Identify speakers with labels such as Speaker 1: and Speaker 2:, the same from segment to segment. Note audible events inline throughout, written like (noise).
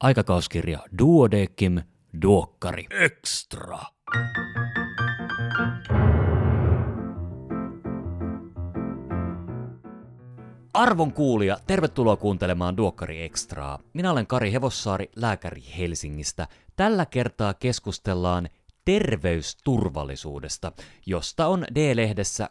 Speaker 1: Aikakauskirja Duodekim Duokkari Extra. Arvon kuulija, tervetuloa kuuntelemaan Duokkari Extraa. Minä olen Kari Hevossaari, lääkäri Helsingistä. Tällä kertaa keskustellaan terveysturvallisuudesta, josta on D-lehdessä 13-14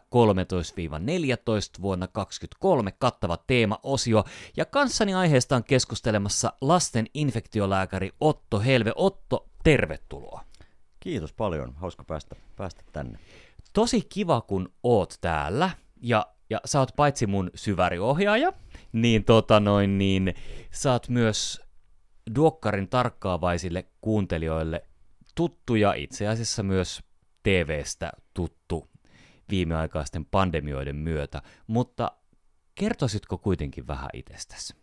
Speaker 1: vuonna 2023 kattava teema-osio, ja kanssani aiheesta on keskustelemassa lasten infektiolääkäri Otto Helve. Otto, tervetuloa.
Speaker 2: Kiitos paljon, hauska päästä, päästä tänne.
Speaker 1: Tosi kiva, kun oot täällä, ja, ja sä oot paitsi mun syväriohjaaja, niin, tota noin, niin sä oot myös Duokkarin tarkkaavaisille kuuntelijoille tuttu ja itse asiassa myös TVstä tuttu viimeaikaisten pandemioiden myötä, mutta kertoisitko kuitenkin vähän itsestäsi?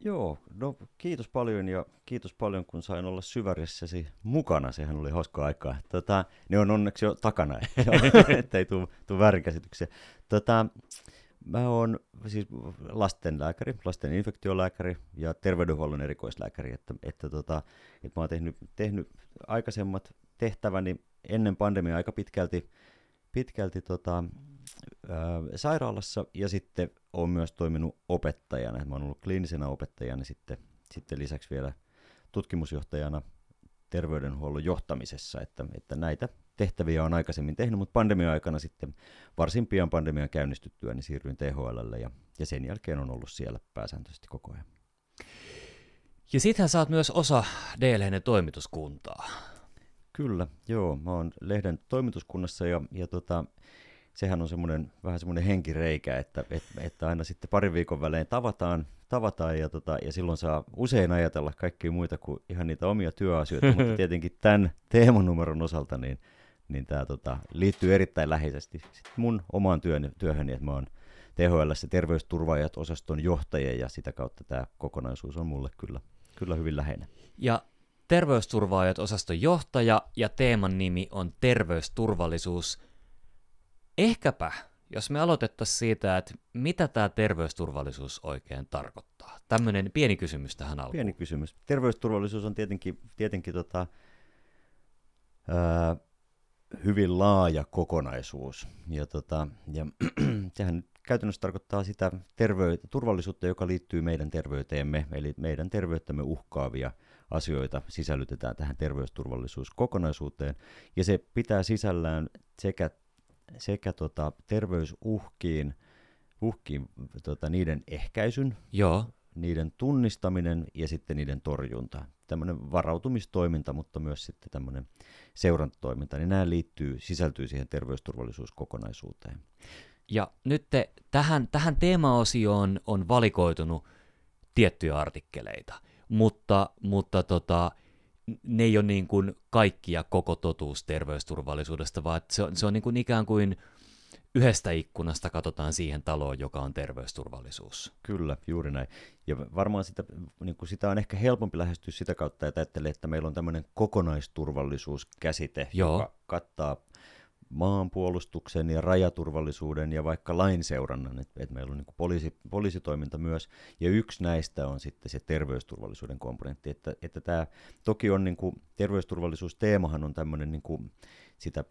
Speaker 2: Joo, no kiitos paljon ja kiitos paljon, kun sain olla syvärissäsi mukana. Sehän oli hauska aikaa. Tota, ne on onneksi jo takana, (laughs) ettei tule väärinkäsityksiä. Tota, Mä oon siis lastenlääkäri, lasten infektiolääkäri ja terveydenhuollon erikoislääkäri, että, että, tota, että mä oon tehnyt, tehnyt aikaisemmat tehtäväni ennen pandemiaa aika pitkälti, pitkälti tota, ää, sairaalassa ja sitten oon myös toiminut opettajana. Mä oon ollut kliinisenä opettajana sitten, sitten lisäksi vielä tutkimusjohtajana terveydenhuollon johtamisessa, että, että näitä tehtäviä on aikaisemmin tehnyt, mutta pandemia-aikana sitten varsin pian pandemian käynnistyttyä, niin siirryin THLlle ja, ja sen jälkeen on ollut siellä pääsääntöisesti koko ajan.
Speaker 1: Ja sittenhän sä oot myös osa D-lehden toimituskuntaa.
Speaker 2: Kyllä, joo. Mä oon lehden toimituskunnassa ja, ja tota, sehän on semmoinen, vähän semmoinen henkireikä, että, että, että aina sitten parin viikon välein tavataan, tavataan ja, tota, ja silloin saa usein ajatella kaikkia muita kuin ihan niitä omia työasioita, mutta (laughs) tietenkin tämän teemanumeron osalta niin niin tämä tota, liittyy erittäin läheisesti sit mun omaan työn, työhöni, että mä oon THL terveysturvaajat osaston johtaja ja sitä kautta tämä kokonaisuus on mulle kyllä, kyllä hyvin läheinen.
Speaker 1: Ja terveysturvaajat osaston johtaja ja teeman nimi on terveysturvallisuus. Ehkäpä, jos me aloitettaisiin siitä, että mitä tämä terveysturvallisuus oikein tarkoittaa. Tämmöinen pieni kysymys tähän alkuun.
Speaker 2: Pieni kysymys. Terveysturvallisuus on tietenkin, tietenkin tota, ää, hyvin laaja kokonaisuus. Ja, tota, ja (clears throat) sehän käytännössä tarkoittaa sitä terveyttä, turvallisuutta, joka liittyy meidän terveyteemme, eli meidän terveyttämme uhkaavia asioita sisällytetään tähän terveysturvallisuuskokonaisuuteen, ja se pitää sisällään sekä, sekä tota, terveysuhkiin, uhkiin, tota, niiden ehkäisyn,
Speaker 1: Joo.
Speaker 2: Niiden tunnistaminen ja sitten niiden torjunta tämmöinen varautumistoiminta, mutta myös sitten tämmöinen seurantatoiminta, niin nämä liittyy, sisältyy siihen terveysturvallisuuskokonaisuuteen.
Speaker 1: Ja nyt te, tähän, tähän teemaosioon on valikoitunut tiettyjä artikkeleita, mutta, mutta tota, ne ei ole niin kuin kaikkia koko totuus terveysturvallisuudesta, vaan se on, se on niin kuin ikään kuin yhdestä ikkunasta katsotaan siihen taloon, joka on terveysturvallisuus.
Speaker 2: Kyllä, juuri näin. Ja varmaan sitä, niin kuin sitä on ehkä helpompi lähestyä sitä kautta, että ajattelee, että meillä on tämmöinen kokonaisturvallisuuskäsite, Joo. joka kattaa maanpuolustuksen ja rajaturvallisuuden ja vaikka lainseurannan, että, että meillä on niin poliisi, poliisitoiminta myös, ja yksi näistä on sitten se terveysturvallisuuden komponentti, että, että tämä toki on niin kuin, terveysturvallisuusteemahan on tämmöinen niin kuin, sitä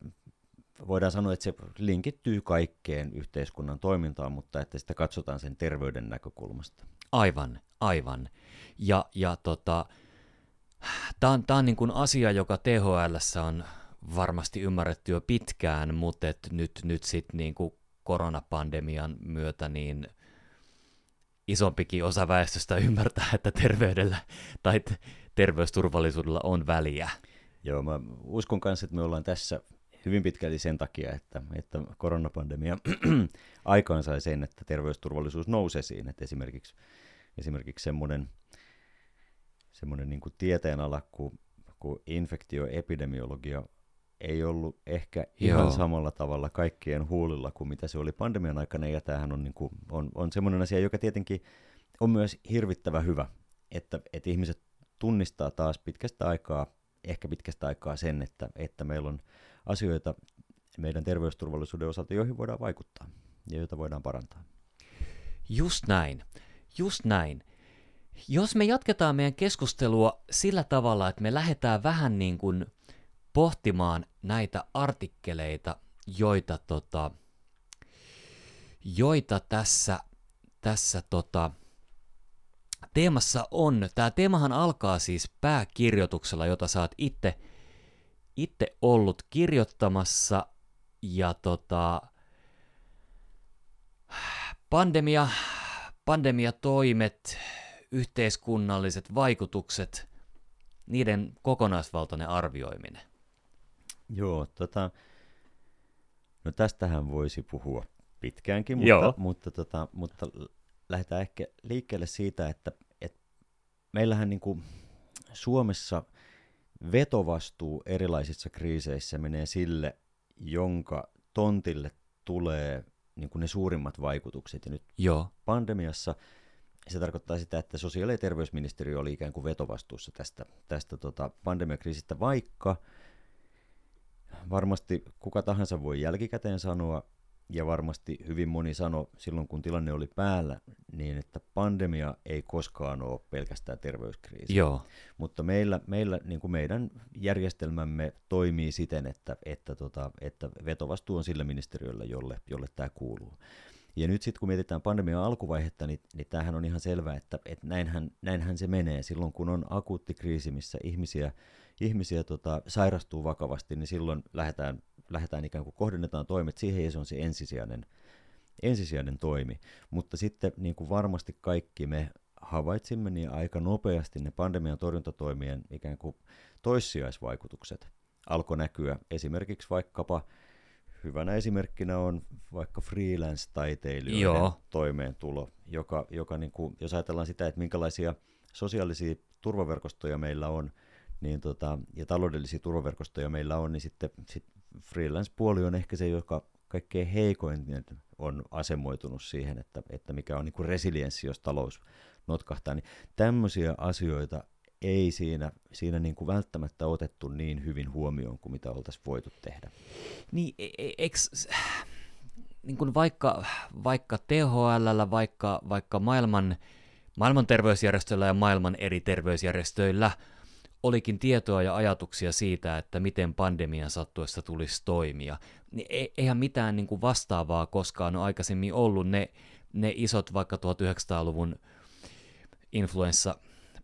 Speaker 2: voidaan sanoa, että se linkittyy kaikkeen yhteiskunnan toimintaan, mutta että sitä katsotaan sen terveyden näkökulmasta.
Speaker 1: Aivan, aivan. Ja, ja tota, tämä on, tää on niin kuin asia, joka THL on varmasti ymmärretty jo pitkään, mutta et nyt, nyt sitten niin kuin koronapandemian myötä niin isompikin osa väestöstä ymmärtää, että terveydellä tai terveysturvallisuudella on väliä.
Speaker 2: Joo, mä uskon kanssa, että me ollaan tässä hyvin pitkälti sen takia, että, että koronapandemia (clears throat) aikaan sai sen, että terveysturvallisuus nousee siinä. Että esimerkiksi, esimerkiksi semmoinen, semmoinen niin kuin tieteenala kuin, kuin infektioepidemiologia ei ollut ehkä ihan Joo. samalla tavalla kaikkien huulilla kuin mitä se oli pandemian aikana, ja tämähän on, niin kuin, on, on semmoinen asia, joka tietenkin on myös hirvittävä hyvä, että, että ihmiset tunnistaa taas pitkästä aikaa, ehkä pitkästä aikaa sen, että, että meillä on asioita meidän terveysturvallisuuden osalta, joihin voidaan vaikuttaa ja joita voidaan parantaa.
Speaker 1: Just näin, just näin. Jos me jatketaan meidän keskustelua sillä tavalla, että me lähdetään vähän niin kuin pohtimaan näitä artikkeleita, joita, tota, joita tässä, tässä tota, teemassa on. Tämä teemahan alkaa siis pääkirjoituksella, jota oot itse, itse ollut kirjoittamassa, ja tota, pandemia, pandemiatoimet, yhteiskunnalliset vaikutukset, niiden kokonaisvaltainen arvioiminen.
Speaker 2: Joo, tota, no tästähän voisi puhua pitkäänkin, mutta,
Speaker 1: Joo.
Speaker 2: mutta, tota, mutta lähdetään ehkä liikkeelle siitä, että, että meillähän niin kuin Suomessa vetovastuu erilaisissa kriiseissä menee sille, jonka tontille tulee niin kuin ne suurimmat vaikutukset. Ja nyt
Speaker 1: Joo,
Speaker 2: pandemiassa se tarkoittaa sitä, että sosiaali- ja terveysministeriö oli ikään kuin vetovastuussa tästä, tästä tota pandemiakriisistä, vaikka varmasti kuka tahansa voi jälkikäteen sanoa, ja varmasti hyvin moni sanoi silloin, kun tilanne oli päällä, niin että pandemia ei koskaan ole pelkästään terveyskriisi.
Speaker 1: joo,
Speaker 2: Mutta meillä, meillä niin kuin meidän järjestelmämme toimii siten, että, että, tota, että vetovastuu on sillä ministeriöllä, jolle, jolle tämä kuuluu. Ja nyt sitten kun mietitään pandemian alkuvaihetta, niin, niin tämähän on ihan selvää, että, että näinhän, näinhän se menee. Silloin kun on akuutti kriisi, missä ihmisiä, ihmisiä tota, sairastuu vakavasti, niin silloin lähdetään, lähdetään ikään kuin kohdennetaan toimet siihen, ja se on se ensisijainen, ensisijainen toimi. Mutta sitten niin kuin varmasti kaikki me havaitsimme niin aika nopeasti ne pandemian torjuntatoimien ikään kuin toissijaisvaikutukset alkoi näkyä esimerkiksi vaikkapa hyvänä esimerkkinä on vaikka freelance-taiteilijoiden
Speaker 1: Joo.
Speaker 2: toimeentulo, joka, joka niin kuin, jos ajatellaan sitä, että minkälaisia sosiaalisia turvaverkostoja meillä on, niin tota, ja taloudellisia turvaverkostoja meillä on, niin sitten sit freelance-puoli on ehkä se, joka kaikkein heikoin on asemoitunut siihen, että, että mikä on niin kuin resilienssi, jos talous notkahtaa, niin tämmöisiä asioita ei siinä, siinä niin kuin välttämättä otettu niin hyvin huomioon kuin mitä oltaisiin voitu tehdä.
Speaker 1: Niin, e- e- eks, niin kuin vaikka, vaikka THL, vaikka, vaikka maailman, maailman terveysjärjestöllä ja maailman eri terveysjärjestöillä olikin tietoa ja ajatuksia siitä, että miten pandemian sattuessa tulisi toimia, niin e- eihän mitään niin kuin vastaavaa koskaan ole aikaisemmin ollut. Ne, ne isot vaikka 1900-luvun influenssa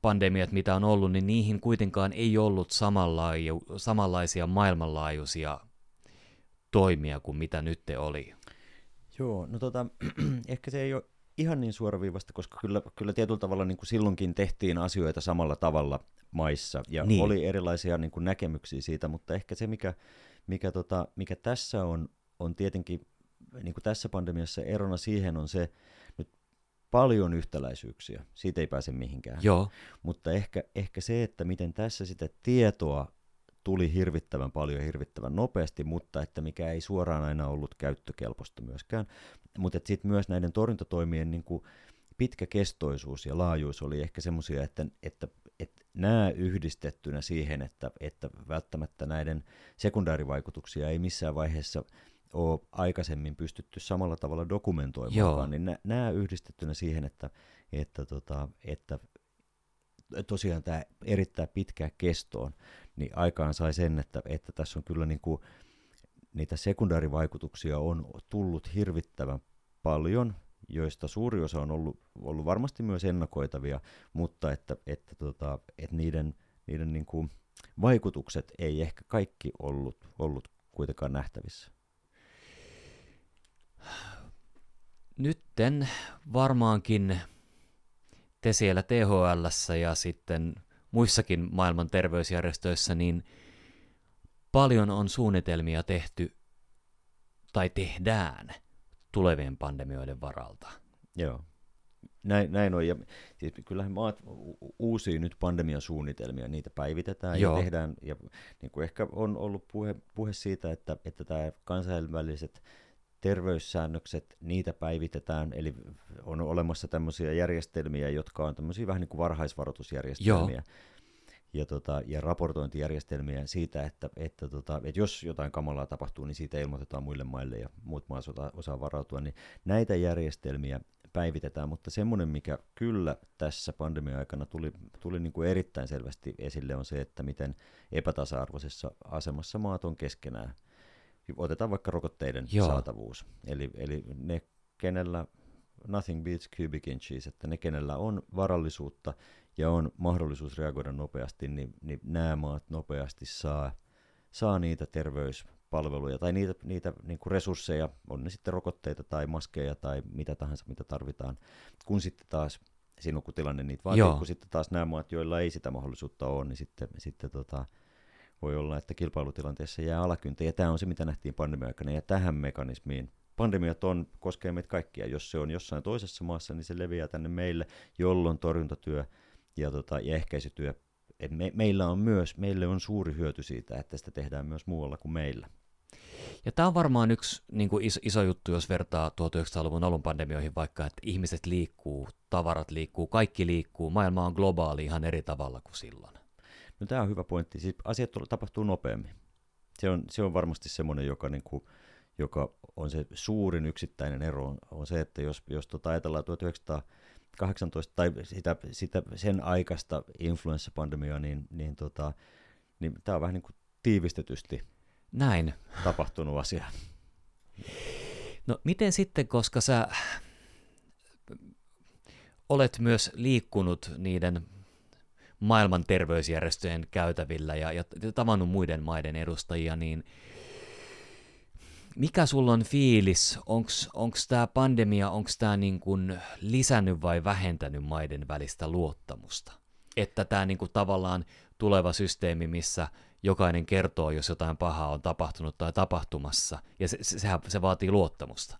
Speaker 1: pandemiat, mitä on ollut, niin niihin kuitenkaan ei ollut samanlaaju- samanlaisia maailmanlaajuisia toimia kuin mitä nyt te oli.
Speaker 2: Joo, no tota, (clears throat) ehkä se ei ole ihan niin suoraviivasta, koska kyllä, kyllä tietyllä tavalla niin kuin silloinkin tehtiin asioita samalla tavalla maissa, ja
Speaker 1: Niin.
Speaker 2: oli erilaisia niin kuin näkemyksiä siitä, mutta ehkä se, mikä, mikä, tota, mikä tässä on, on tietenkin niin kuin tässä pandemiassa erona siihen on se, nyt paljon yhtäläisyyksiä, siitä ei pääse mihinkään.
Speaker 1: Joo,
Speaker 2: Mutta ehkä, ehkä se, että miten tässä sitä tietoa tuli hirvittävän paljon ja hirvittävän nopeasti, mutta että mikä ei suoraan aina ollut käyttökelpoista myöskään. Mutta sitten myös näiden torjuntatoimien niin kuin pitkäkestoisuus ja laajuus oli ehkä semmoisia, että, että, että nämä yhdistettynä siihen, että, että välttämättä näiden sekundaarivaikutuksia ei missään vaiheessa ole aikaisemmin pystytty samalla tavalla dokumentoimaan, niin nä- nämä yhdistettynä siihen, että, että, tota, että tosiaan tämä erittäin pitkään kestoon, niin aikaan sai sen, että, että tässä on kyllä niin kuin, niitä sekundaarivaikutuksia on tullut hirvittävän paljon, joista suuri osa on ollut, ollut varmasti myös ennakoitavia, mutta että, että, tota, että niiden, niiden niin kuin vaikutukset ei ehkä kaikki ollut, ollut kuitenkaan nähtävissä.
Speaker 1: nytten varmaankin te siellä THL ja sitten muissakin maailman terveysjärjestöissä, niin paljon on suunnitelmia tehty tai tehdään tulevien pandemioiden varalta.
Speaker 2: Joo. Näin, näin on, ja siis kyllähän maat u- u- uusii nyt pandemiasuunnitelmia, niitä päivitetään
Speaker 1: Joo.
Speaker 2: ja tehdään, ja niin kuin ehkä on ollut puhe, puhe siitä, että, että tämä kansainväliset terveyssäännökset, niitä päivitetään, eli on olemassa tämmöisiä järjestelmiä, jotka on tämmöisiä vähän niin kuin varhaisvaroitusjärjestelmiä. Ja, tota, ja raportointijärjestelmiä siitä, että, että, tota, että jos jotain kamalaa tapahtuu, niin siitä ilmoitetaan muille maille ja muut maat osaa, osaa varautua. Niin näitä järjestelmiä päivitetään, mutta semmoinen, mikä kyllä tässä pandemia-aikana tuli, tuli niin kuin erittäin selvästi esille, on se, että miten epätasa-arvoisessa asemassa maat on keskenään. Otetaan vaikka rokotteiden Joo. saatavuus. Eli, eli ne, kenellä nothing beats cubic inches, että ne, kenellä on varallisuutta ja on mahdollisuus reagoida nopeasti, niin, niin nämä maat nopeasti saa, saa niitä terveyspalveluja tai niitä, niitä niin kuin resursseja, on ne sitten rokotteita tai maskeja tai mitä tahansa, mitä tarvitaan, kun sitten taas sinun kun tilanne niitä vaatii, Joo. kun sitten taas nämä maat, joilla ei sitä mahdollisuutta ole, niin sitten, sitten tota, voi olla, että kilpailutilanteessa jää alakyntä, ja tämä on se, mitä nähtiin pandemia-aikana, ja tähän mekanismiin pandemiat on, koskee meitä kaikkia. Jos se on jossain toisessa maassa, niin se leviää tänne meille, jolloin torjuntatyö ja, tota, ja ehkäisytyö, et me, meillä on myös, meille on suuri hyöty siitä, että sitä tehdään myös muualla kuin meillä.
Speaker 1: Ja tämä on varmaan yksi niin kuin iso, iso juttu, jos vertaa 1900-luvun alun pandemioihin, vaikka että ihmiset liikkuu, tavarat liikkuu, kaikki liikkuu, maailma on globaali ihan eri tavalla kuin silloin.
Speaker 2: No tämä on hyvä pointti. Siis asiat tapahtuu nopeammin. Se on, se on varmasti semmoinen, joka, niin kuin, joka on se suurin yksittäinen ero, on, on se, että jos, jos tota ajatellaan 1918 tai sitä, sitä sen aikaista influenssapandemiaa, niin, niin, tota, niin tämä on vähän niin kuin tiivistetysti
Speaker 1: Näin.
Speaker 2: tapahtunut asia.
Speaker 1: No miten sitten, koska sä olet myös liikkunut niiden maailman terveysjärjestöjen käytävillä ja, ja tavannut muiden maiden edustajia, niin mikä sulla on fiilis? Onko tämä pandemia, onko tämä niin lisännyt vai vähentänyt maiden välistä luottamusta? Että tämä niin tavallaan tuleva systeemi, missä jokainen kertoo, jos jotain pahaa on tapahtunut tai tapahtumassa, ja se, se, sehän, se vaatii luottamusta.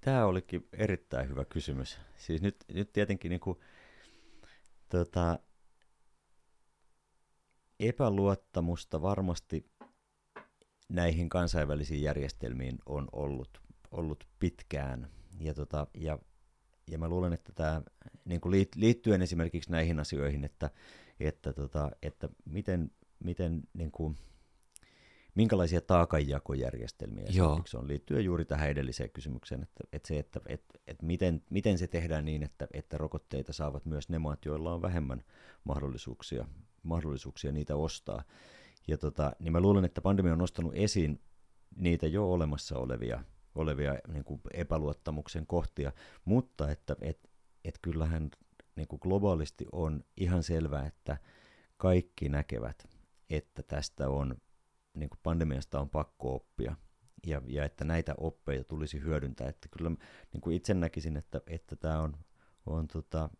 Speaker 2: Tämä olikin erittäin hyvä kysymys. Siis nyt, nyt tietenkin niin kuin, tota, epäluottamusta varmasti näihin kansainvälisiin järjestelmiin on ollut, ollut pitkään. Ja, tota, ja, ja mä luulen, että tämä niin kuin liittyen esimerkiksi näihin asioihin, että, että, tota, että miten, miten niin kuin, minkälaisia taakanjakojärjestelmiä esimerkiksi on liittyen juuri tähän edelliseen kysymykseen, että, että se, että, että, että miten, miten se tehdään niin, että, että rokotteita saavat myös ne maat, joilla on vähemmän mahdollisuuksia, mahdollisuuksia niitä ostaa. Ja tota, niin mä luulen, että pandemia on nostanut esiin niitä jo olemassa olevia, olevia niin kuin epäluottamuksen kohtia, mutta että et, et kyllähän niin kuin globaalisti on ihan selvää, että kaikki näkevät, että tästä on, niin kuin pandemiasta on pakko oppia, ja, ja että näitä oppeja tulisi hyödyntää. Että kyllä niin kuin itse näkisin, että, että tämä on, on tota,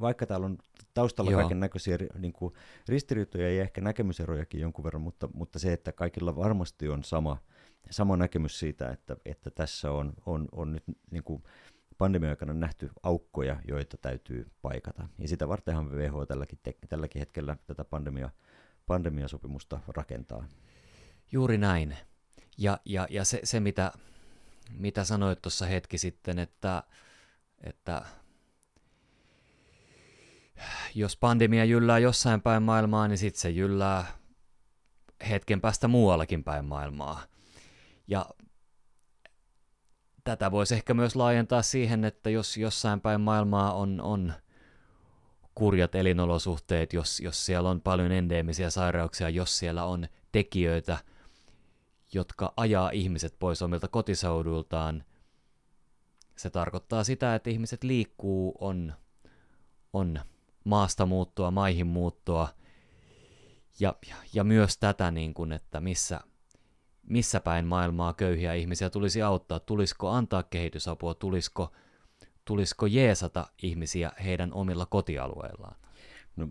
Speaker 2: vaikka täällä on taustalla kaiken näköisiä niin kuin ristiriitoja ja ehkä näkemyserojakin jonkun verran, mutta, mutta se, että kaikilla varmasti on sama, sama näkemys siitä, että, että tässä on, on, on nyt niin kuin pandemia-aikana nähty aukkoja, joita täytyy paikata. Ja sitä vartenhan WHO tälläkin, te, tälläkin hetkellä tätä pandemia, pandemiasopimusta rakentaa.
Speaker 1: Juuri näin. Ja, ja, ja se, se mitä, mitä sanoit tuossa hetki sitten, että, että jos pandemia jyllää jossain päin maailmaa, niin sitten se jyllää hetken päästä muuallakin päin maailmaa. Ja tätä voisi ehkä myös laajentaa siihen, että jos jossain päin maailmaa on, on kurjat elinolosuhteet, jos, jos siellä on paljon endeemisiä sairauksia, jos siellä on tekijöitä, jotka ajaa ihmiset pois omilta kotisaudultaan, se tarkoittaa sitä, että ihmiset liikkuu, on, on maasta muuttua, maihin muuttua, ja, ja myös tätä, niin kuin, että missä, missä päin maailmaa köyhiä ihmisiä tulisi auttaa, tulisiko antaa kehitysapua, tulisiko, tulisiko jeesata ihmisiä heidän omilla kotialueillaan.
Speaker 2: No,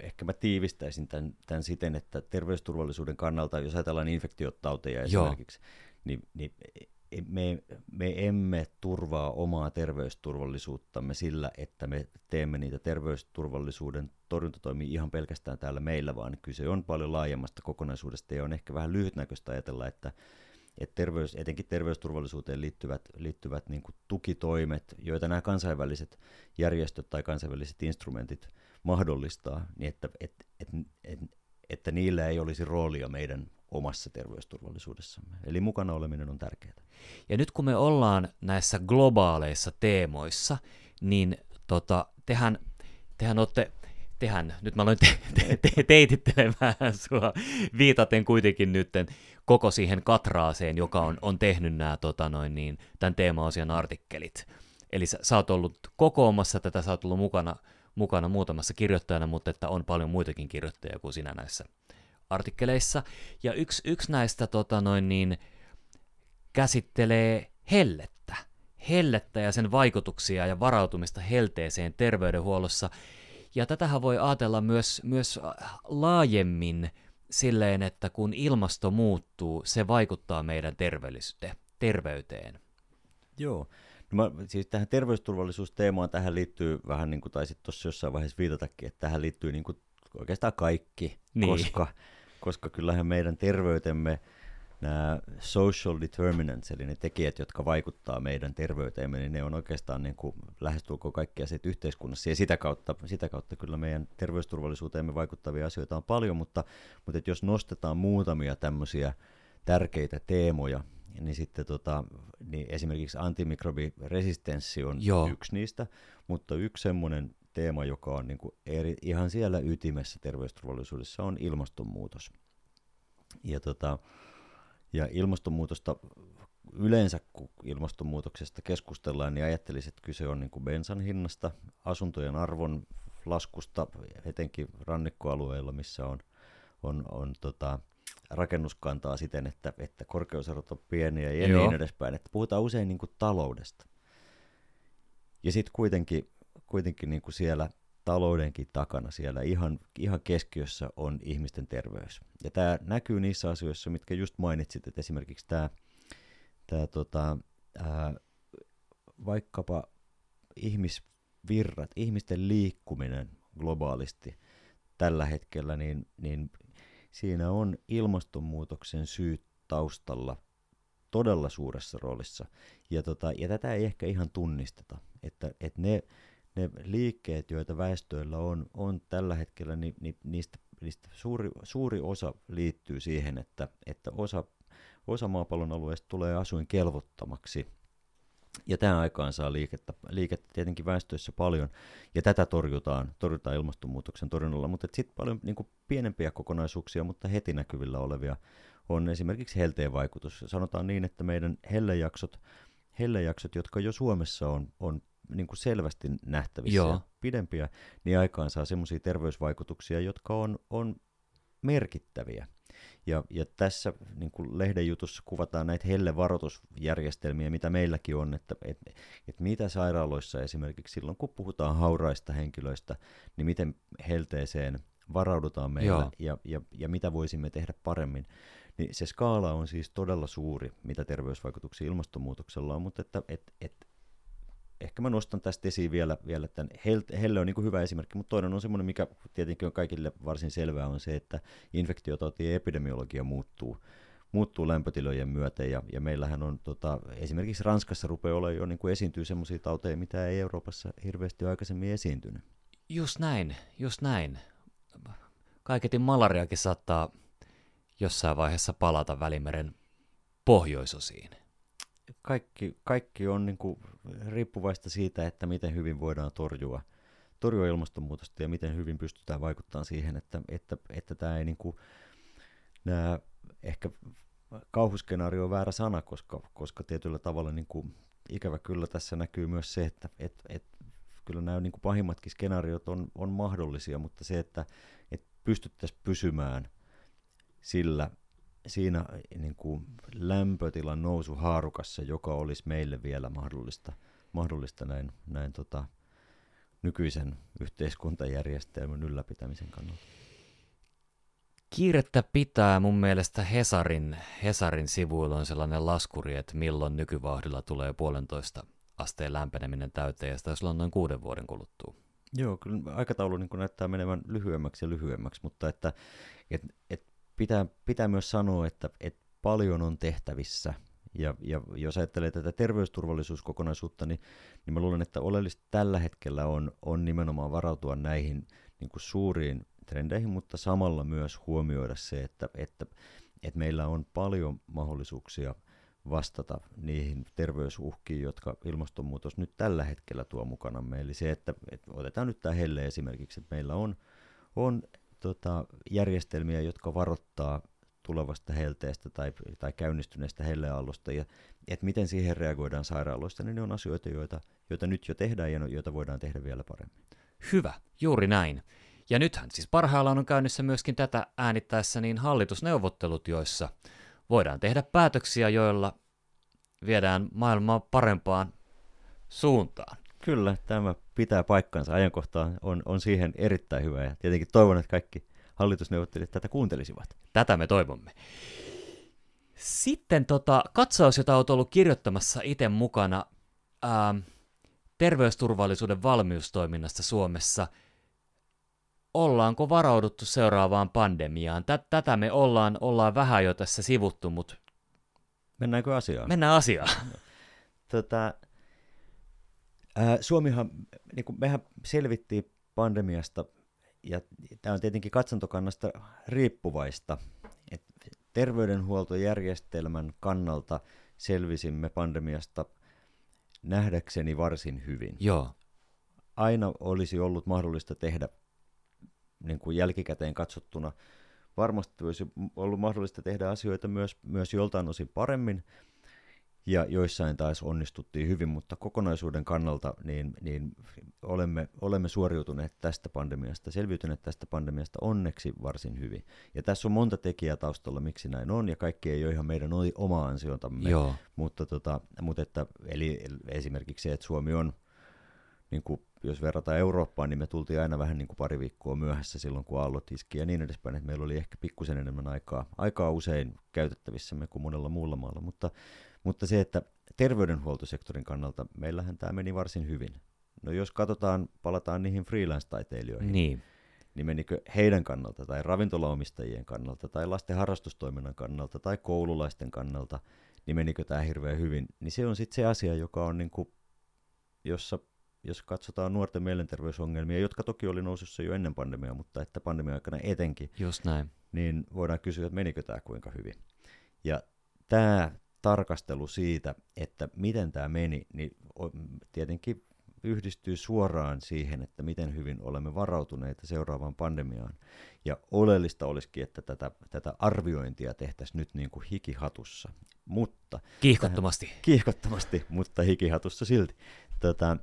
Speaker 2: ehkä mä tiivistäisin tämän, tämän siten, että terveysturvallisuuden kannalta, jos ajatellaan infektiotauteja esimerkiksi, niin, niin me, me emme turvaa omaa terveysturvallisuuttamme sillä, että me teemme niitä terveysturvallisuuden torjuntatoimia ihan pelkästään täällä meillä, vaan kyse on paljon laajemmasta kokonaisuudesta ja on ehkä vähän lyhytnäköistä ajatella, että, että terveys, etenkin terveysturvallisuuteen liittyvät, liittyvät niin kuin tukitoimet, joita nämä kansainväliset järjestöt tai kansainväliset instrumentit mahdollistaa, niin että, että, että, että, että niillä ei olisi roolia meidän omassa terveysturvallisuudessamme. Eli mukana oleminen on tärkeää.
Speaker 1: Ja nyt kun me ollaan näissä globaaleissa teemoissa, niin tota, tehän, tehän olette tehän, nyt mä aloin te- te- te- teitittelemään sua, viitaten kuitenkin nyt koko siihen katraaseen, joka on, on tehnyt nämä tota noin, niin, tämän teema-asian artikkelit. Eli sä, sä oot ollut kokoamassa tätä, sä oot ollut mukana, mukana muutamassa kirjoittajana, mutta että on paljon muitakin kirjoittajia kuin sinä näissä artikkeleissa. Ja yksi, yksi näistä tota noin, niin, käsittelee hellettä. Hellettä ja sen vaikutuksia ja varautumista helteeseen terveydenhuollossa. Ja tätähän voi ajatella myös, myös laajemmin silleen, että kun ilmasto muuttuu, se vaikuttaa meidän terveyteen.
Speaker 2: Joo. No mä, siis tähän terveysturvallisuusteemaan tähän liittyy vähän niin kuin taisit tuossa jossain vaiheessa viitatakin, että tähän liittyy niin kuin oikeastaan kaikki, niin. koska, koska kyllähän meidän terveytemme nämä social determinants, eli ne tekijät, jotka vaikuttaa meidän terveyteemme, niin ne on oikeastaan niin kuin lähestulkoon kaikkia siitä yhteiskunnassa. Ja sitä kautta, sitä kautta kyllä meidän terveysturvallisuuteemme vaikuttavia asioita on paljon, mutta, mutta että jos nostetaan muutamia tämmöisiä tärkeitä teemoja, niin sitten tota, niin esimerkiksi antimikrobiresistenssi on Joo. yksi niistä, mutta yksi semmoinen teema, joka on niin kuin eri, ihan siellä ytimessä terveysturvallisuudessa, on ilmastonmuutos. Ja, tota, ja ilmastonmuutosta yleensä, kun ilmastonmuutoksesta keskustellaan, niin ajattelisin, että kyse on niin kuin bensan hinnasta, asuntojen arvon laskusta, etenkin rannikkoalueilla, missä on, on, on tota, rakennuskantaa siten, että, että korkeuserot on pieniä ja Joo. niin edespäin. Että puhutaan usein niin kuin taloudesta. Ja sitten kuitenkin, kuitenkin niin kuin siellä taloudenkin takana, siellä ihan, ihan keskiössä on ihmisten terveys. Ja tämä näkyy niissä asioissa, mitkä just mainitsit, että esimerkiksi tämä, tämä tota, ää, vaikkapa ihmisvirrat, ihmisten liikkuminen globaalisti tällä hetkellä, niin, niin siinä on ilmastonmuutoksen syyt taustalla todella suuressa roolissa. Ja, tota, ja tätä ei ehkä ihan tunnisteta, että, että ne, ne liikkeet, joita väestöillä on, on tällä hetkellä, niin, niin niistä, niistä suuri, suuri osa liittyy siihen, että, että osa, osa maapallon alueesta tulee asuinkelvottomaksi ja tämä aikaan saa liikettä, liikettä tietenkin väestöissä paljon, ja tätä torjutaan, torjutaan ilmastonmuutoksen torjunnalla, mutta sitten paljon niin kuin pienempiä kokonaisuuksia, mutta heti näkyvillä olevia on esimerkiksi helteen vaikutus. Sanotaan niin, että meidän hellejaksot, hellejaksot jotka jo Suomessa on, on niin kuin selvästi nähtävissä Joo. pidempiä, niin aikaan saa semmoisia terveysvaikutuksia, jotka on, on merkittäviä. Ja, ja tässä niin kuin lehden jutussa kuvataan näitä hellevaroitusjärjestelmiä, mitä meilläkin on, että et, et mitä sairaaloissa esimerkiksi silloin, kun puhutaan hauraista henkilöistä, niin miten helteeseen varaudutaan meillä ja, ja, ja mitä voisimme tehdä paremmin. Niin se skaala on siis todella suuri, mitä terveysvaikutuksia ilmastonmuutoksella on, mutta että, et, et, ehkä mä nostan tästä esiin vielä, vielä tämän. Helle on niin kuin hyvä esimerkki, mutta toinen on semmoinen, mikä tietenkin on kaikille varsin selvää, on se, että infektiotautien epidemiologia muuttuu muuttuu lämpötilojen myötä, ja, ja meillähän on tota, esimerkiksi Ranskassa rupeaa olla jo niin kuin esiintyy semmoisia tauteja, mitä ei Euroopassa hirveästi aikaisemmin esiintynyt.
Speaker 1: Just näin, just näin. Kaiketin malariakin saattaa jossain vaiheessa palata Välimeren pohjoisosiin
Speaker 2: kaikki, kaikki on niin kuin riippuvaista siitä, että miten hyvin voidaan torjua, torjua ilmastonmuutosta ja miten hyvin pystytään vaikuttamaan siihen, että, että, että tämä ei niin kuin, nämä ehkä kauhuskenaario on väärä sana, koska, koska tietyllä tavalla niin kuin, ikävä kyllä tässä näkyy myös se, että et, et, kyllä nämä niin kuin pahimmatkin skenaariot on, on mahdollisia, mutta se, että et pystyttäisiin pysymään sillä siinä niin kuin lämpötilan nousu haarukassa, joka olisi meille vielä mahdollista, mahdollista näin, näin tota, nykyisen yhteiskuntajärjestelmän ylläpitämisen kannalta.
Speaker 1: Kiirettä pitää mun mielestä Hesarin, Hesarin sivuilla on sellainen laskuri, että milloin nykyvauhdilla tulee puolentoista asteen lämpeneminen täyteen, ja sitä on noin kuuden vuoden kuluttua.
Speaker 2: Joo, kyllä aikataulu niin näyttää menevän lyhyemmäksi ja lyhyemmäksi, mutta että et, et pitää, pitää myös sanoa, että, että paljon on tehtävissä. Ja, ja jos ajattelee tätä terveysturvallisuuskokonaisuutta, niin, niin mä luulen, että oleellista tällä hetkellä on, on nimenomaan varautua näihin niin kuin suuriin trendeihin, mutta samalla myös huomioida se, että, että, että meillä on paljon mahdollisuuksia vastata niihin terveysuhkiin, jotka ilmastonmuutos nyt tällä hetkellä tuo mukana. Eli se, että, että otetaan nyt tämä helle esimerkiksi, että meillä on, on tota, järjestelmiä, jotka varoittaa tulevasta helteestä tai, tai käynnistyneestä helleaallosta, ja että miten siihen reagoidaan sairaaloista, niin ne on asioita, joita, joita nyt jo tehdään ja joita voidaan tehdä vielä paremmin.
Speaker 1: Hyvä, juuri näin. Ja nythän siis parhaillaan on käynnissä myöskin tätä äänittäessä niin hallitusneuvottelut, joissa voidaan tehdä päätöksiä, joilla viedään maailmaa parempaan suuntaan.
Speaker 2: Kyllä, tämä pitää paikkansa. Ajankohta on, on siihen erittäin hyvä ja tietenkin toivon, että kaikki hallitusneuvottelijat tätä kuuntelisivat.
Speaker 1: Tätä me toivomme. Sitten tota, katsaus, jota olet ollut kirjoittamassa itse mukana ää, terveysturvallisuuden valmiustoiminnasta Suomessa. Ollaanko varauduttu seuraavaan pandemiaan? Tätä me ollaan, ollaan vähän jo tässä sivuttu, mutta...
Speaker 2: Mennäänkö asiaan?
Speaker 1: Mennään asiaan.
Speaker 2: tota, ää, Suomihan, niin kuin mehän selvittiin pandemiasta ja tämä on tietenkin katsantokannasta riippuvaista. Et terveydenhuoltojärjestelmän kannalta selvisimme pandemiasta nähdäkseni varsin hyvin.
Speaker 1: Joo.
Speaker 2: Aina olisi ollut mahdollista tehdä niin kuin jälkikäteen katsottuna. Varmasti olisi ollut mahdollista tehdä asioita myös, myös joltain osin paremmin, ja joissain taas onnistuttiin hyvin, mutta kokonaisuuden kannalta niin, niin olemme, olemme suoriutuneet tästä pandemiasta, selviytyneet tästä pandemiasta onneksi varsin hyvin. Ja tässä on monta tekijää taustalla, miksi näin on, ja kaikki ei ole ihan meidän oma ansiotamme.
Speaker 1: Joo.
Speaker 2: Mutta, tota, mutta että, eli esimerkiksi se, että Suomi on, niin kuin, jos verrataan Eurooppaan, niin me tultiin aina vähän niin kuin pari viikkoa myöhässä silloin, kun aallot iski ja niin edespäin, että meillä oli ehkä pikkusen enemmän aikaa, aikaa usein käytettävissämme kuin monella muulla maalla, mutta mutta se, että terveydenhuoltosektorin kannalta meillähän tämä meni varsin hyvin. No jos katsotaan, palataan niihin freelance-taiteilijoihin,
Speaker 1: niin.
Speaker 2: niin menikö heidän kannalta, tai ravintolaomistajien kannalta, tai lasten harrastustoiminnan kannalta, tai koululaisten kannalta, niin menikö tämä hirveän hyvin, niin se on sitten se asia, joka on niin kuin, jossa jos katsotaan nuorten mielenterveysongelmia, jotka toki oli nousussa jo ennen pandemiaa, mutta että pandemia aikana etenkin,
Speaker 1: Just näin.
Speaker 2: niin voidaan kysyä, että menikö tämä kuinka hyvin. Ja tämä tarkastelu siitä, että miten tämä meni, niin tietenkin yhdistyy suoraan siihen, että miten hyvin olemme varautuneita seuraavaan pandemiaan. Ja oleellista olisikin, että tätä, tätä arviointia tehtäisiin nyt niin kuin hikihatussa. Mutta,
Speaker 1: kiihkottomasti.
Speaker 2: Tähän, (laughs) kiihkottomasti, mutta hikihatussa silti. Tota,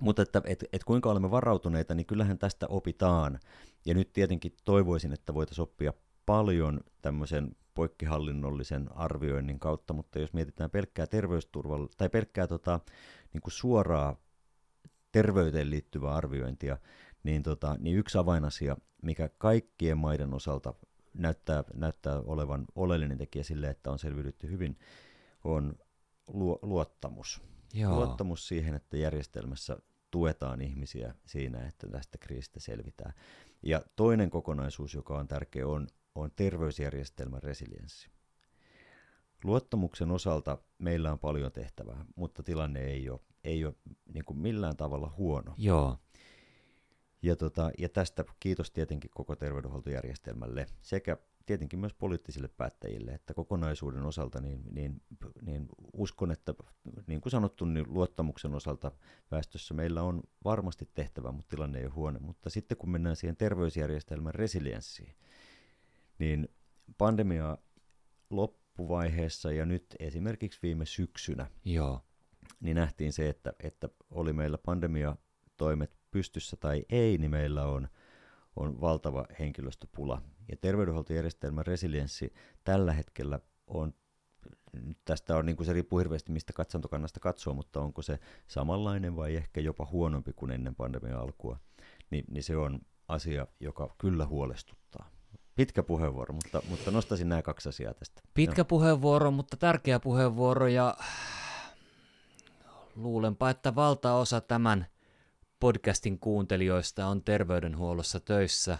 Speaker 2: mutta että et, et kuinka olemme varautuneita, niin kyllähän tästä opitaan. Ja nyt tietenkin toivoisin, että voitaisiin oppia paljon tämmöisen poikkihallinnollisen arvioinnin kautta, mutta jos mietitään pelkkää terveysturvalla tai pelkkää tota, niin kuin suoraa terveyteen liittyvää arviointia, niin, tota, niin yksi avainasia, mikä kaikkien maiden osalta näyttää, näyttää olevan oleellinen tekijä sille, että on selviydytty hyvin, on luo, luottamus.
Speaker 1: Joo.
Speaker 2: Luottamus siihen, että järjestelmässä tuetaan ihmisiä siinä, että tästä kriisistä selvitään. Ja toinen kokonaisuus, joka on tärkeä, on on terveysjärjestelmän resilienssi. Luottamuksen osalta meillä on paljon tehtävää, mutta tilanne ei ole, ei ole niin kuin millään tavalla huono.
Speaker 1: Joo.
Speaker 2: Ja, tota, ja tästä kiitos tietenkin koko terveydenhuoltojärjestelmälle sekä tietenkin myös poliittisille päättäjille, että kokonaisuuden osalta niin, niin, niin uskon, että niin kuin sanottu, niin luottamuksen osalta väestössä meillä on varmasti tehtävä, mutta tilanne ei ole huono. Mutta sitten kun mennään siihen terveysjärjestelmän resilienssiin, niin pandemia loppuvaiheessa ja nyt esimerkiksi viime syksynä,
Speaker 1: Joo.
Speaker 2: niin nähtiin se, että, että oli meillä pandemiatoimet pystyssä tai ei, niin meillä on, on valtava henkilöstöpula. Ja terveydenhuoltojärjestelmän resilienssi tällä hetkellä on tästä on, niin kuin se riippuu hirveästi mistä katsantokannasta katsoo, mutta onko se samanlainen vai ehkä jopa huonompi kuin ennen pandemian alkua, niin, niin se on asia, joka kyllä huolestuttaa. Pitkä puheenvuoro, mutta, mutta nostaisin nämä kaksi asiaa tästä.
Speaker 1: Pitkä no. puheenvuoro, mutta tärkeä puheenvuoro ja luulenpa, että valtaosa tämän podcastin kuuntelijoista on terveydenhuollossa töissä.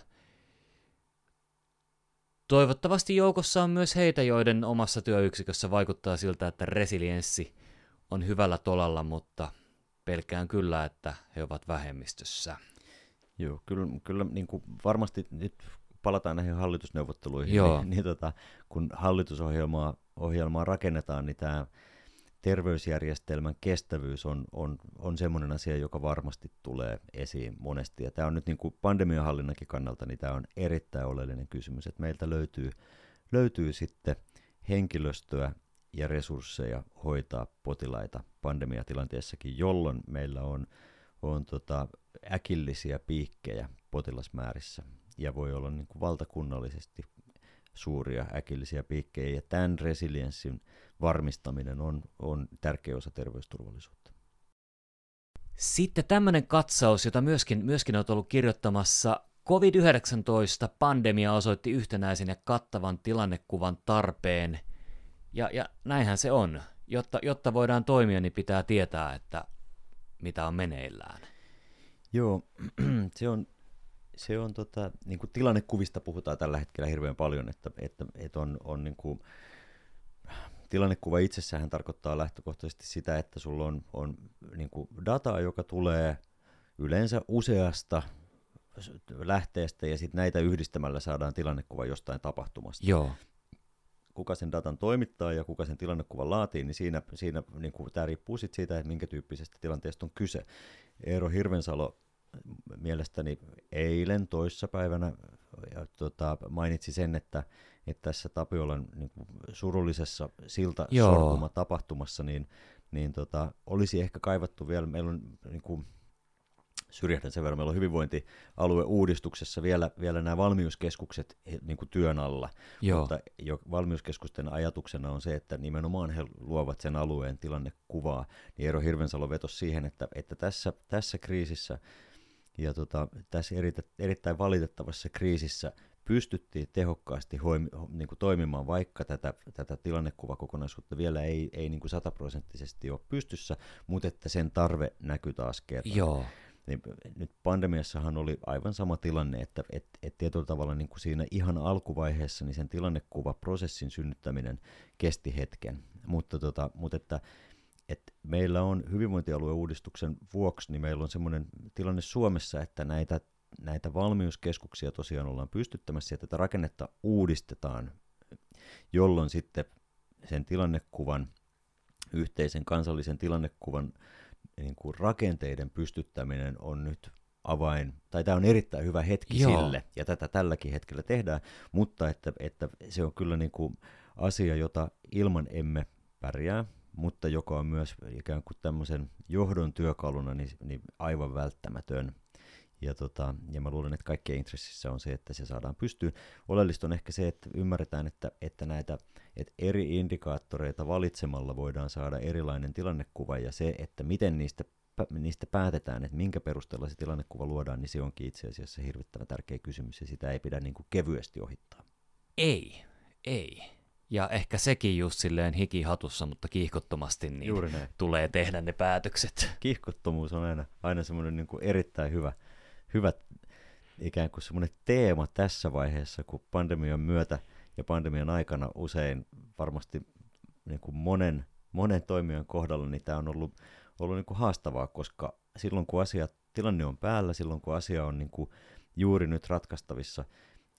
Speaker 1: Toivottavasti joukossa on myös heitä, joiden omassa työyksikössä vaikuttaa siltä, että resilienssi on hyvällä tolalla, mutta pelkään kyllä, että he ovat vähemmistössä.
Speaker 2: Joo, kyllä, kyllä niin kuin varmasti nyt palataan näihin hallitusneuvotteluihin,
Speaker 1: Joo.
Speaker 2: niin, niin tota, kun hallitusohjelmaa ohjelmaa rakennetaan, niin tämä terveysjärjestelmän kestävyys on, on, on semmoinen asia, joka varmasti tulee esiin monesti. Ja tämä on nyt niin kuin pandemiahallinnankin kannalta, niin tämä on erittäin oleellinen kysymys, että meiltä löytyy, löytyy sitten henkilöstöä ja resursseja hoitaa potilaita pandemiatilanteessakin, jolloin meillä on, on tota äkillisiä piikkejä potilasmäärissä ja voi olla niin kuin valtakunnallisesti suuria äkillisiä piikkejä, ja tämän resilienssin varmistaminen on, on tärkeä osa terveysturvallisuutta.
Speaker 1: Sitten tämmöinen katsaus, jota myöskin, myöskin olet ollut kirjoittamassa. COVID-19-pandemia osoitti yhtenäisen ja kattavan tilannekuvan tarpeen, ja, ja näinhän se on. Jotta, jotta voidaan toimia, niin pitää tietää, että mitä on meneillään.
Speaker 2: Joo, (clears throat) se on, se on tota, niin kuin tilannekuvista puhutaan tällä hetkellä hirveän paljon, että, että, että on, on niin kuin, tilannekuva itsessään tarkoittaa lähtökohtaisesti sitä, että sulla on, on niin kuin dataa, joka tulee yleensä useasta lähteestä ja sitten näitä yhdistämällä saadaan tilannekuva jostain tapahtumasta.
Speaker 1: Joo.
Speaker 2: Kuka sen datan toimittaa ja kuka sen tilannekuvan laatii, niin siinä, siinä niin kuin, tämä riippuu sit siitä, että minkä tyyppisestä tilanteesta on kyse. Eero Hirvensalo mielestäni eilen toissapäivänä ja, tota, mainitsi sen, että, että tässä Tapiolan niin kuin, surullisessa silta tapahtumassa, niin, niin tota, olisi ehkä kaivattu vielä, meillä on niin kuin, syrjähdän sen verran, meillä on hyvinvointialueuudistuksessa vielä, vielä nämä valmiuskeskukset niin kuin työn alla, Joo. mutta jo valmiuskeskusten ajatuksena on se, että nimenomaan he luovat sen alueen tilannekuvaa, niin Eero Hirvensalo vetosi siihen, että, että tässä, tässä kriisissä ja tota, tässä eri, erittäin valitettavassa kriisissä pystyttiin tehokkaasti hoimi, niin kuin toimimaan, vaikka tätä, tätä tilannekuvakokonaisuutta vielä ei, ei niin kuin sataprosenttisesti ole pystyssä, mutta että sen tarve näkyy taas kerran.
Speaker 1: Joo.
Speaker 2: Niin, nyt pandemiassahan oli aivan sama tilanne, että et, et tietyllä tavalla niin kuin siinä ihan alkuvaiheessa niin sen tilannekuvaprosessin synnyttäminen kesti hetken, mutta, tota, mutta että että meillä on hyvinvointialueuudistuksen vuoksi, niin meillä on sellainen tilanne Suomessa, että näitä, näitä valmiuskeskuksia tosiaan ollaan pystyttämässä ja tätä rakennetta uudistetaan, jolloin sitten sen tilannekuvan, yhteisen kansallisen tilannekuvan niin kuin rakenteiden pystyttäminen on nyt avain, tai tämä on erittäin hyvä hetki Joo. sille, ja tätä tälläkin hetkellä tehdään, mutta että, että se on kyllä niin kuin asia, jota ilman emme pärjää, mutta joka on myös ikään kuin tämmöisen johdon työkaluna niin, niin aivan välttämätön. Ja, tota, ja mä luulen, että kaikkien intressissä on se, että se saadaan pystyyn. Oleellista on ehkä se, että ymmärretään, että, että näitä että eri indikaattoreita valitsemalla voidaan saada erilainen tilannekuva, ja se, että miten niistä, niistä päätetään, että minkä perusteella se tilannekuva luodaan, niin se onkin itse asiassa hirvittävän tärkeä kysymys, ja sitä ei pidä niin kuin kevyesti ohittaa.
Speaker 1: Ei, ei. Ja ehkä sekin just silleen hikihatussa, mutta kiihkottomasti niin Juuri näin. tulee tehdä ne päätökset.
Speaker 2: Kiihkottomuus on aina, aina semmoinen niin kuin erittäin hyvä, hyvä ikään kuin semmoinen teema tässä vaiheessa, kun pandemian myötä ja pandemian aikana usein varmasti niin kuin monen, monen toimijan kohdalla niin tämä on ollut, ollut niin kuin haastavaa, koska silloin kun asia, tilanne on päällä, silloin kun asia on niin kuin juuri nyt ratkaistavissa,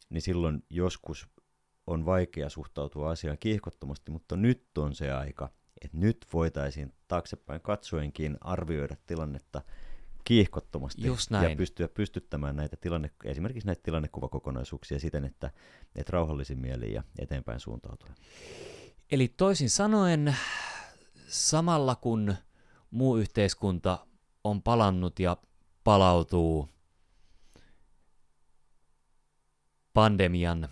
Speaker 2: niin silloin joskus on vaikea suhtautua asiaan kiihkottomasti, mutta nyt on se aika, että nyt voitaisiin taaksepäin katsoenkin arvioida tilannetta kiihkottomasti
Speaker 1: Just näin.
Speaker 2: ja pystyä pystyttämään näitä tilanne, esimerkiksi näitä tilannekuvakokonaisuuksia siten, että, että rauhallisin mieli ja eteenpäin suuntautua.
Speaker 1: Eli toisin sanoen, samalla kun muu yhteiskunta on palannut ja palautuu pandemian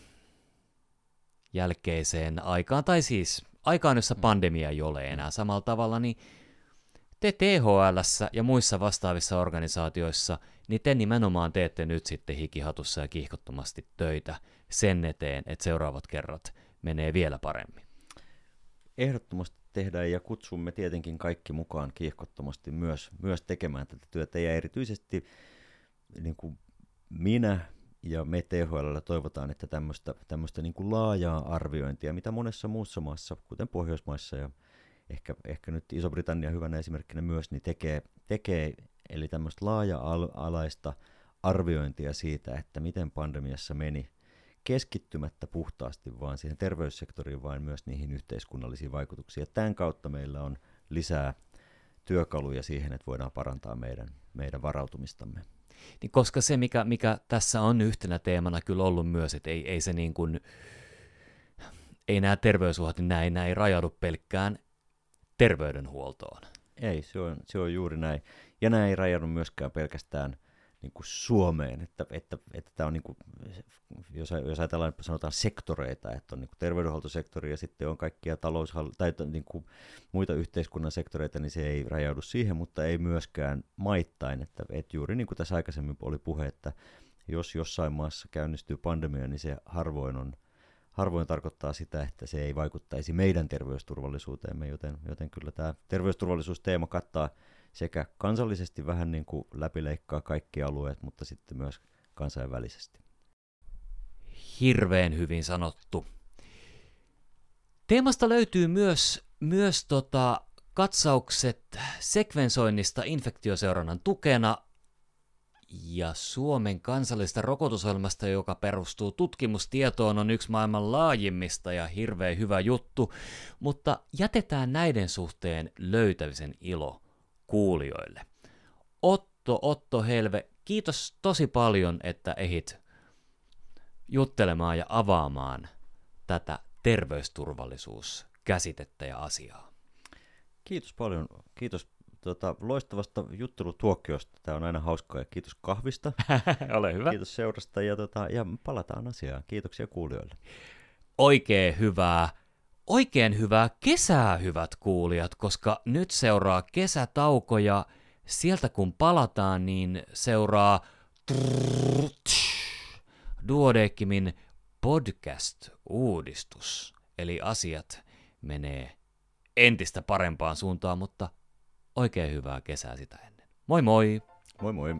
Speaker 1: jälkeiseen aikaan, tai siis aikaan, jossa mm. pandemia ei ole enää samalla tavalla, niin te THL ja muissa vastaavissa organisaatioissa, niin te nimenomaan teette nyt sitten hikihatussa ja kiihkottomasti töitä sen eteen, että seuraavat kerrat menee vielä paremmin.
Speaker 2: Ehdottomasti tehdään ja kutsumme tietenkin kaikki mukaan kiihkottomasti myös, myös tekemään tätä työtä ja erityisesti niin kuin minä ja me THL toivotaan, että tämmöistä, tämmöistä niin kuin laajaa arviointia, mitä monessa muussa maassa, kuten Pohjoismaissa ja ehkä, ehkä nyt Iso-Britannia hyvänä esimerkkinä myös, niin tekee, tekee eli tämmöistä laaja-alaista arviointia siitä, että miten pandemiassa meni keskittymättä puhtaasti vaan siihen terveyssektoriin, vaan myös niihin yhteiskunnallisiin vaikutuksiin. Ja tämän kautta meillä on lisää työkaluja siihen, että voidaan parantaa meidän, meidän varautumistamme.
Speaker 1: Niin koska se, mikä, mikä tässä on yhtenä teemana kyllä ollut myös, että ei, ei se niin kuin, ei nämä terveysuhat, niin nämä ei rajaudu pelkkään terveydenhuoltoon.
Speaker 2: Ei, se on, se on juuri näin. Ja nämä ei rajaudu myöskään pelkästään niin kuin Suomeen, että, että, että tämä on, niin kuin, jos, jos ajatellaan, sanotaan sektoreita, että on niin kuin terveydenhuoltosektori ja sitten on kaikkia taloushall- tai niin kuin muita yhteiskunnan sektoreita, niin se ei rajaudu siihen, mutta ei myöskään maittain, että, että juuri niin kuin tässä aikaisemmin oli puhe, että jos jossain maassa käynnistyy pandemia, niin se harvoin on harvoin tarkoittaa sitä, että se ei vaikuttaisi meidän terveysturvallisuuteemme, joten, joten kyllä tämä terveysturvallisuusteema kattaa sekä kansallisesti vähän niin kuin läpileikkaa kaikki alueet, mutta sitten myös kansainvälisesti.
Speaker 1: Hirveän hyvin sanottu. Teemasta löytyy myös, myös tota, katsaukset sekvensoinnista infektioseurannan tukena ja Suomen kansallisesta rokotusohjelmasta, joka perustuu tutkimustietoon, on yksi maailman laajimmista ja hirveän hyvä juttu, mutta jätetään näiden suhteen löytämisen ilo kuulijoille. Otto, Otto Helve, kiitos tosi paljon, että ehit juttelemaan ja avaamaan tätä terveysturvallisuuskäsitettä ja asiaa.
Speaker 2: Kiitos paljon. Kiitos tuota, loistavasta juttelutuokiosta. Tämä on aina hauskaa ja kiitos kahvista. (laughs)
Speaker 1: Ole hyvä.
Speaker 2: Kiitos seurasta ja, tuota, ja palataan asiaan. Kiitoksia kuulijoille.
Speaker 1: Oikein hyvää, oikein hyvää kesää, hyvät kuulijat, koska nyt seuraa kesätauko ja sieltä kun palataan, niin seuraa Duodeckimin podcast-uudistus. Eli asiat menee entistä parempaan suuntaan, mutta Oikein hyvää kesää sitä ennen. Moi moi!
Speaker 2: Moi moi!